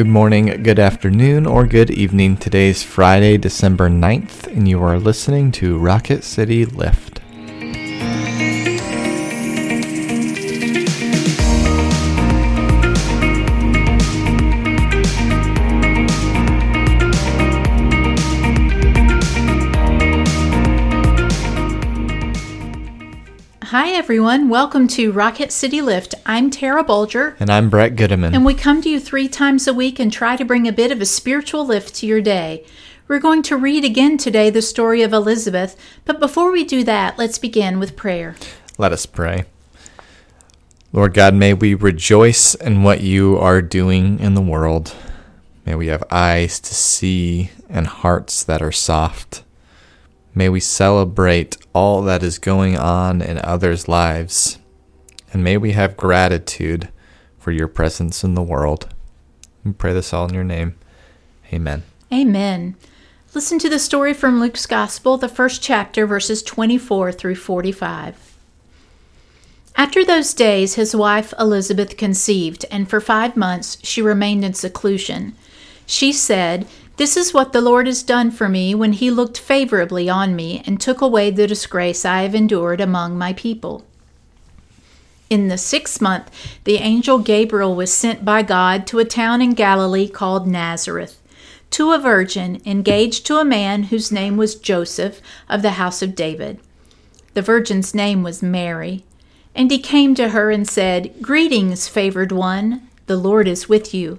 Good morning, good afternoon, or good evening. Today's Friday, December 9th, and you are listening to Rocket City Lift. Hi, everyone. Welcome to Rocket City Lift. I'm Tara Bulger, And I'm Brett Goodeman. and we come to you three times a week and try to bring a bit of a spiritual lift to your day. We're going to read again today the story of Elizabeth, but before we do that, let's begin with prayer. Let us pray. Lord God, may we rejoice in what you are doing in the world. May we have eyes to see and hearts that are soft. May we celebrate all that is going on in others' lives. And may we have gratitude for your presence in the world. We pray this all in your name. Amen. Amen. Listen to the story from Luke's Gospel, the first chapter, verses 24 through 45. After those days, his wife Elizabeth conceived, and for five months she remained in seclusion. She said, This is what the Lord has done for me when he looked favorably on me and took away the disgrace I have endured among my people. In the sixth month, the angel Gabriel was sent by God to a town in Galilee called Nazareth to a virgin engaged to a man whose name was Joseph of the house of David. The virgin's name was Mary. And he came to her and said, Greetings, favored one, the Lord is with you.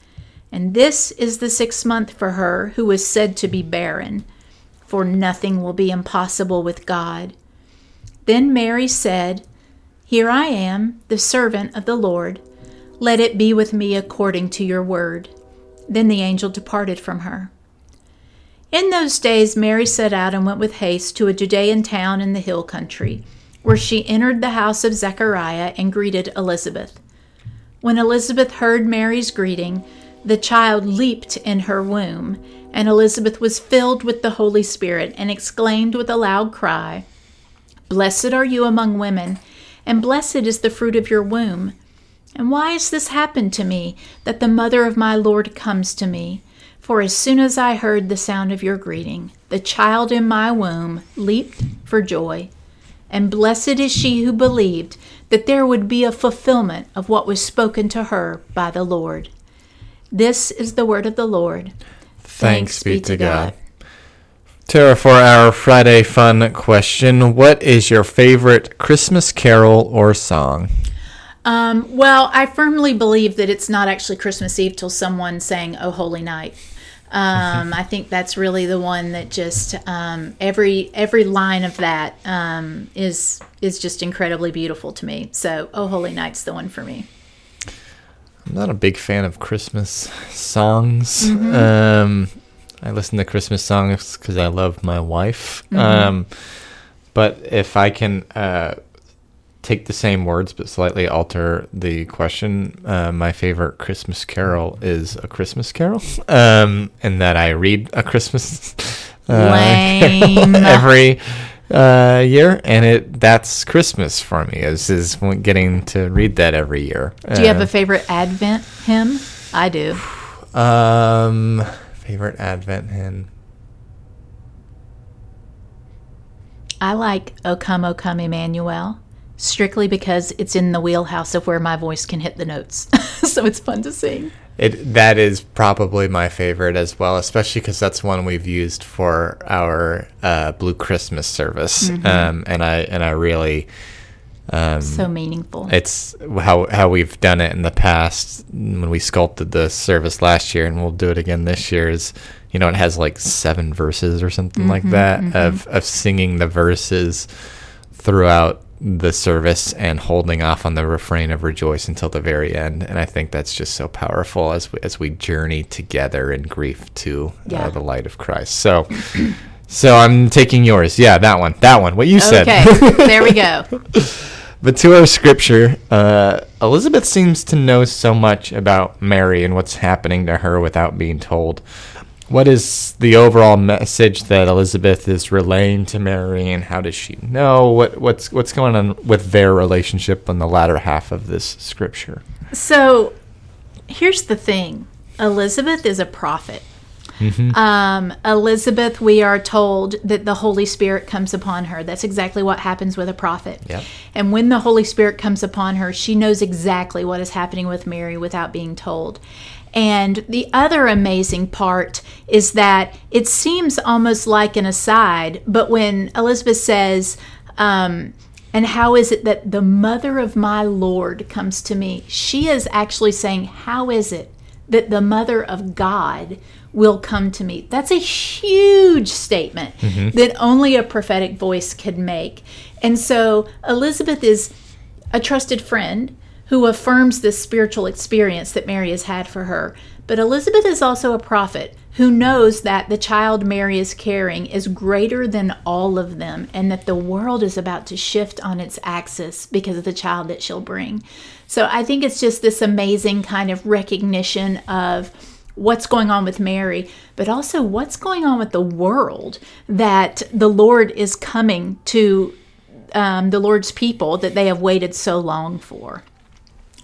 And this is the sixth month for her who was said to be barren, for nothing will be impossible with God. Then Mary said, Here I am, the servant of the Lord. Let it be with me according to your word. Then the angel departed from her. In those days, Mary set out and went with haste to a Judean town in the hill country, where she entered the house of Zechariah and greeted Elizabeth. When Elizabeth heard Mary's greeting, the child leaped in her womb, and Elizabeth was filled with the Holy Spirit and exclaimed with a loud cry, Blessed are you among women, and blessed is the fruit of your womb. And why has this happened to me, that the mother of my Lord comes to me? For as soon as I heard the sound of your greeting, the child in my womb leaped for joy. And blessed is she who believed that there would be a fulfillment of what was spoken to her by the Lord. This is the word of the Lord. Thanks, be to God. Tara, for our Friday fun question, what is your favorite Christmas carol or song? Um, well, I firmly believe that it's not actually Christmas Eve till someone sang "Oh Holy Night." Um, I think that's really the one that just um, every every line of that um, is is just incredibly beautiful to me. So, "Oh Holy Night's the one for me. I'm not a big fan of Christmas songs. Um, I listen to Christmas songs because I love my wife. Um, but if I can uh, take the same words but slightly alter the question, uh, my favorite Christmas carol is a Christmas carol, um, and that I read a Christmas uh, every uh, year, and it that's Christmas for me. Is is getting to read that every year. Do you have Uh, a favorite Advent hymn? I do. um, favorite Advent hymn. I like "O Come, O Come, Emmanuel." strictly because it's in the wheelhouse of where my voice can hit the notes. so it's fun to sing. It that is probably my favorite as well, especially because that's one we've used for our uh, Blue Christmas service, Mm-hmm. um, and I and I really. Um, so meaningful. it's how how we've done it in the past when we sculpted the service last year, and we'll do it again this year. Is you know it has like seven verses or something like that of of singing the verses throughout the service and holding off on the refrain of rejoice until the very end. And I think that's just so powerful as we, as we journey together in grief to Yeah. uh, the light of Christ. So. So I'm taking yours. Yeah, that one. That one. What you said. okay, there we go. But to our scripture, uh, Elizabeth seems to know so much about Mary and what's happening to her without being told. What is the overall message that Elizabeth is relaying to Mary, and how does she know what what's what's going on with their relationship in the latter half of this scripture? So here's the thing Elizabeth is a prophet. Um, Elizabeth, we are told that the Holy Spirit comes upon her. That's exactly what happens with a prophet. Yep. And when the Holy Spirit comes upon her, she knows exactly what is happening with Mary without being told. And the other amazing part is that it seems almost like an aside, but when Elizabeth says, um, and how is it that the mother of my Lord comes to me? She is actually saying, How is it that the mother of God will come to me? That's a huge statement that only a prophetic voice could make. And so Elizabeth is a trusted friend who affirms this spiritual experience that Mary has had for her. But Elizabeth is also a prophet who knows that the child Mary is carrying is greater than all of them and that the world is about to shift on its axis because of the child that she'll bring. So I think it's just this amazing kind of recognition of what's going on with Mary, but also what's going on with the world that the Lord is coming to um, the Lord's people that they have waited so long for.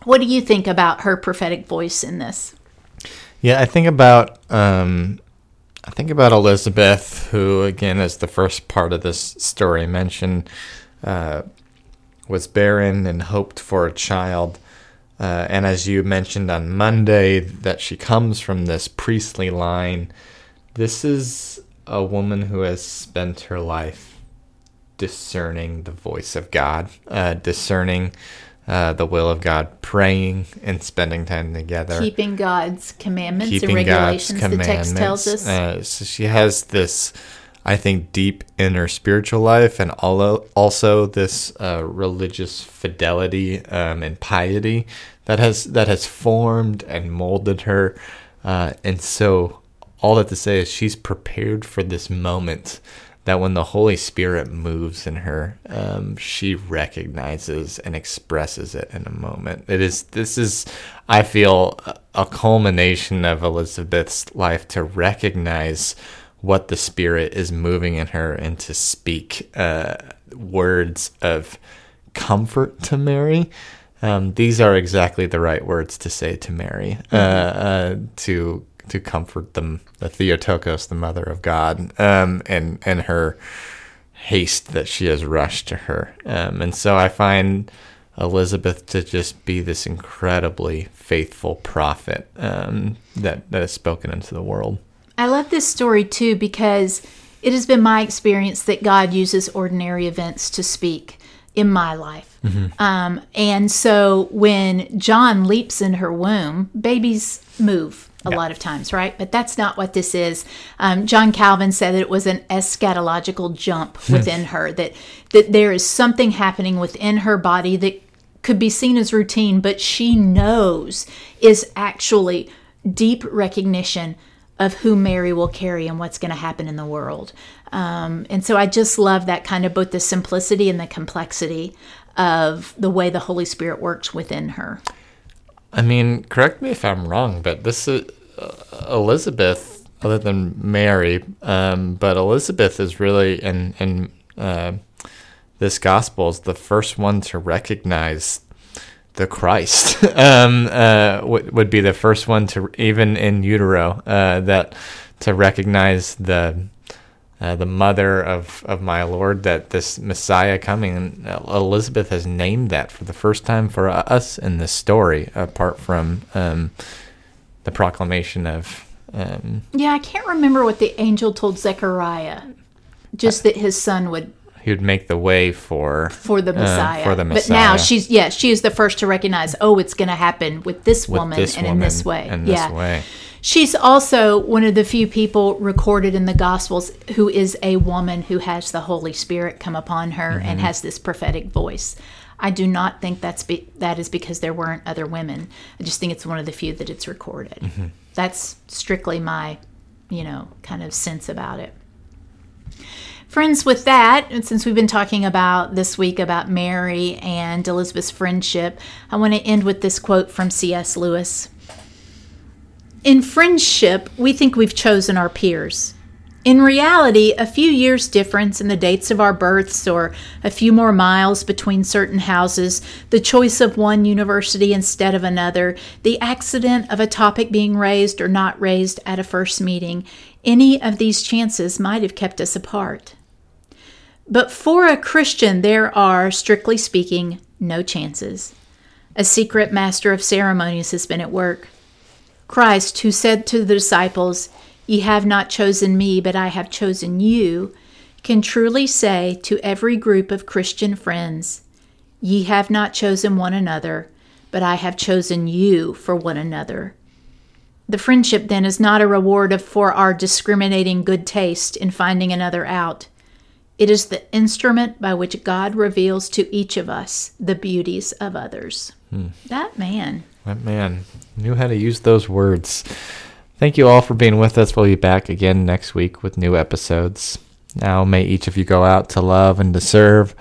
What do you think about her prophetic voice in this? Yeah, I think about um, I think about Elizabeth, who again, as the first part of this story mentioned, uh, was barren and hoped for a child. Uh, and as you mentioned on Monday, that she comes from this priestly line. This is a woman who has spent her life discerning the voice of God, uh, discerning uh, the will of God, praying and spending time together Keeping God's commandments and keeping regulations, God's the text tells us. Uh, so she has this, I think, deep inner spiritual life, and also this uh, religious fidelity um, and piety that has that has formed and molded her. Uh, and so, all that to say is, she's prepared for this moment. That when the Holy Spirit moves in her, um, she recognizes and expresses it in a moment. It is this is, I feel, a- culmination of Elizabeth's life to recognize what the Spirit is moving in her and to speak uh, words of comfort to Mary. Um, these are exactly the right words to say to Mary, uh, uh, to to comfort them, the Theotokos, the Mother of God, um, and and her haste that she has rushed to her. Um, and so I find Elizabeth to just be this incredibly faithful prophet um, that that is spoken into the world. I love this story too because it has been my experience that God uses ordinary events to speak in my life. Um, and so when John leaps in her womb, babies move a lot of times, right? But that's not what this is. Um, John Calvin said that it was an eschatological jump within her, that, that there is something happening within her body that could be seen as routine, but she knows is actually deep recognition of who Mary will carry and what's going to happen in the world. Um, and so I just love that kind of both the simplicity and the complexity of the way the Holy Spirit works within her. I mean, correct me if I'm wrong, but this is Elizabeth, other than Mary, um, but Elizabeth is really in in uh, this gospel is the first one to recognize the Christ. um, uh, would would be the first one to even in utero uh, that to recognize the. Uh, the mother of, of my Lord, that this Messiah coming, and Elizabeth has named that for the first time for us in this story, apart from um, the proclamation of um, Yeah, I can't remember what the angel told Zechariah. Just that his son would he would make the way for for the uh, Messiah. for the Messiah. But now she's yeah, she is the first to recognize, oh, it's going to happen with this with woman this and woman in this way. and yeah. this way. She's also one of the few people recorded in the Gospels who is a woman who has the Holy Spirit come upon her Mm-hmm. and has this prophetic voice. I do not think that's be, that is because there weren't other women. I just think it's one of the few that it's recorded. Mm-hmm. That's strictly my, you know, kind of sense about it. Friends, with that, and since we've been talking about this week about Mary and Elizabeth's friendship, I want to end with this quote from C.S. Lewis. In friendship, we think we've chosen our peers. In reality, a few years' difference in the dates of our births or a few more miles between certain houses, the choice of one university instead of another, the accident of a topic being raised or not raised at a first meeting, any of these chances might have kept us apart. But for a Christian, there are, strictly speaking, no chances. A secret master of ceremonies has been at work. Christ, who said to the disciples, Ye have not chosen me, but I have chosen you, can truly say to every group of Christian friends, Ye have not chosen one another, but I have chosen you for one another. The friendship, then, is not a reward of, for our discriminating good taste in finding another out. It is the instrument by which God reveals to each of us the beauties of others. Hmm. That man. That man knew how to use those words. Thank you all for being with us. We'll be back again next week with new episodes. Now, may each of you go out to love and to serve,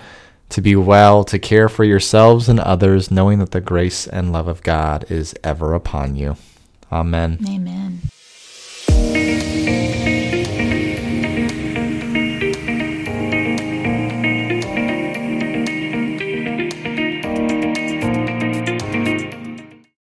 to be well, to care for yourselves and others, knowing that the grace and love of God is ever upon you. Amen. Amen.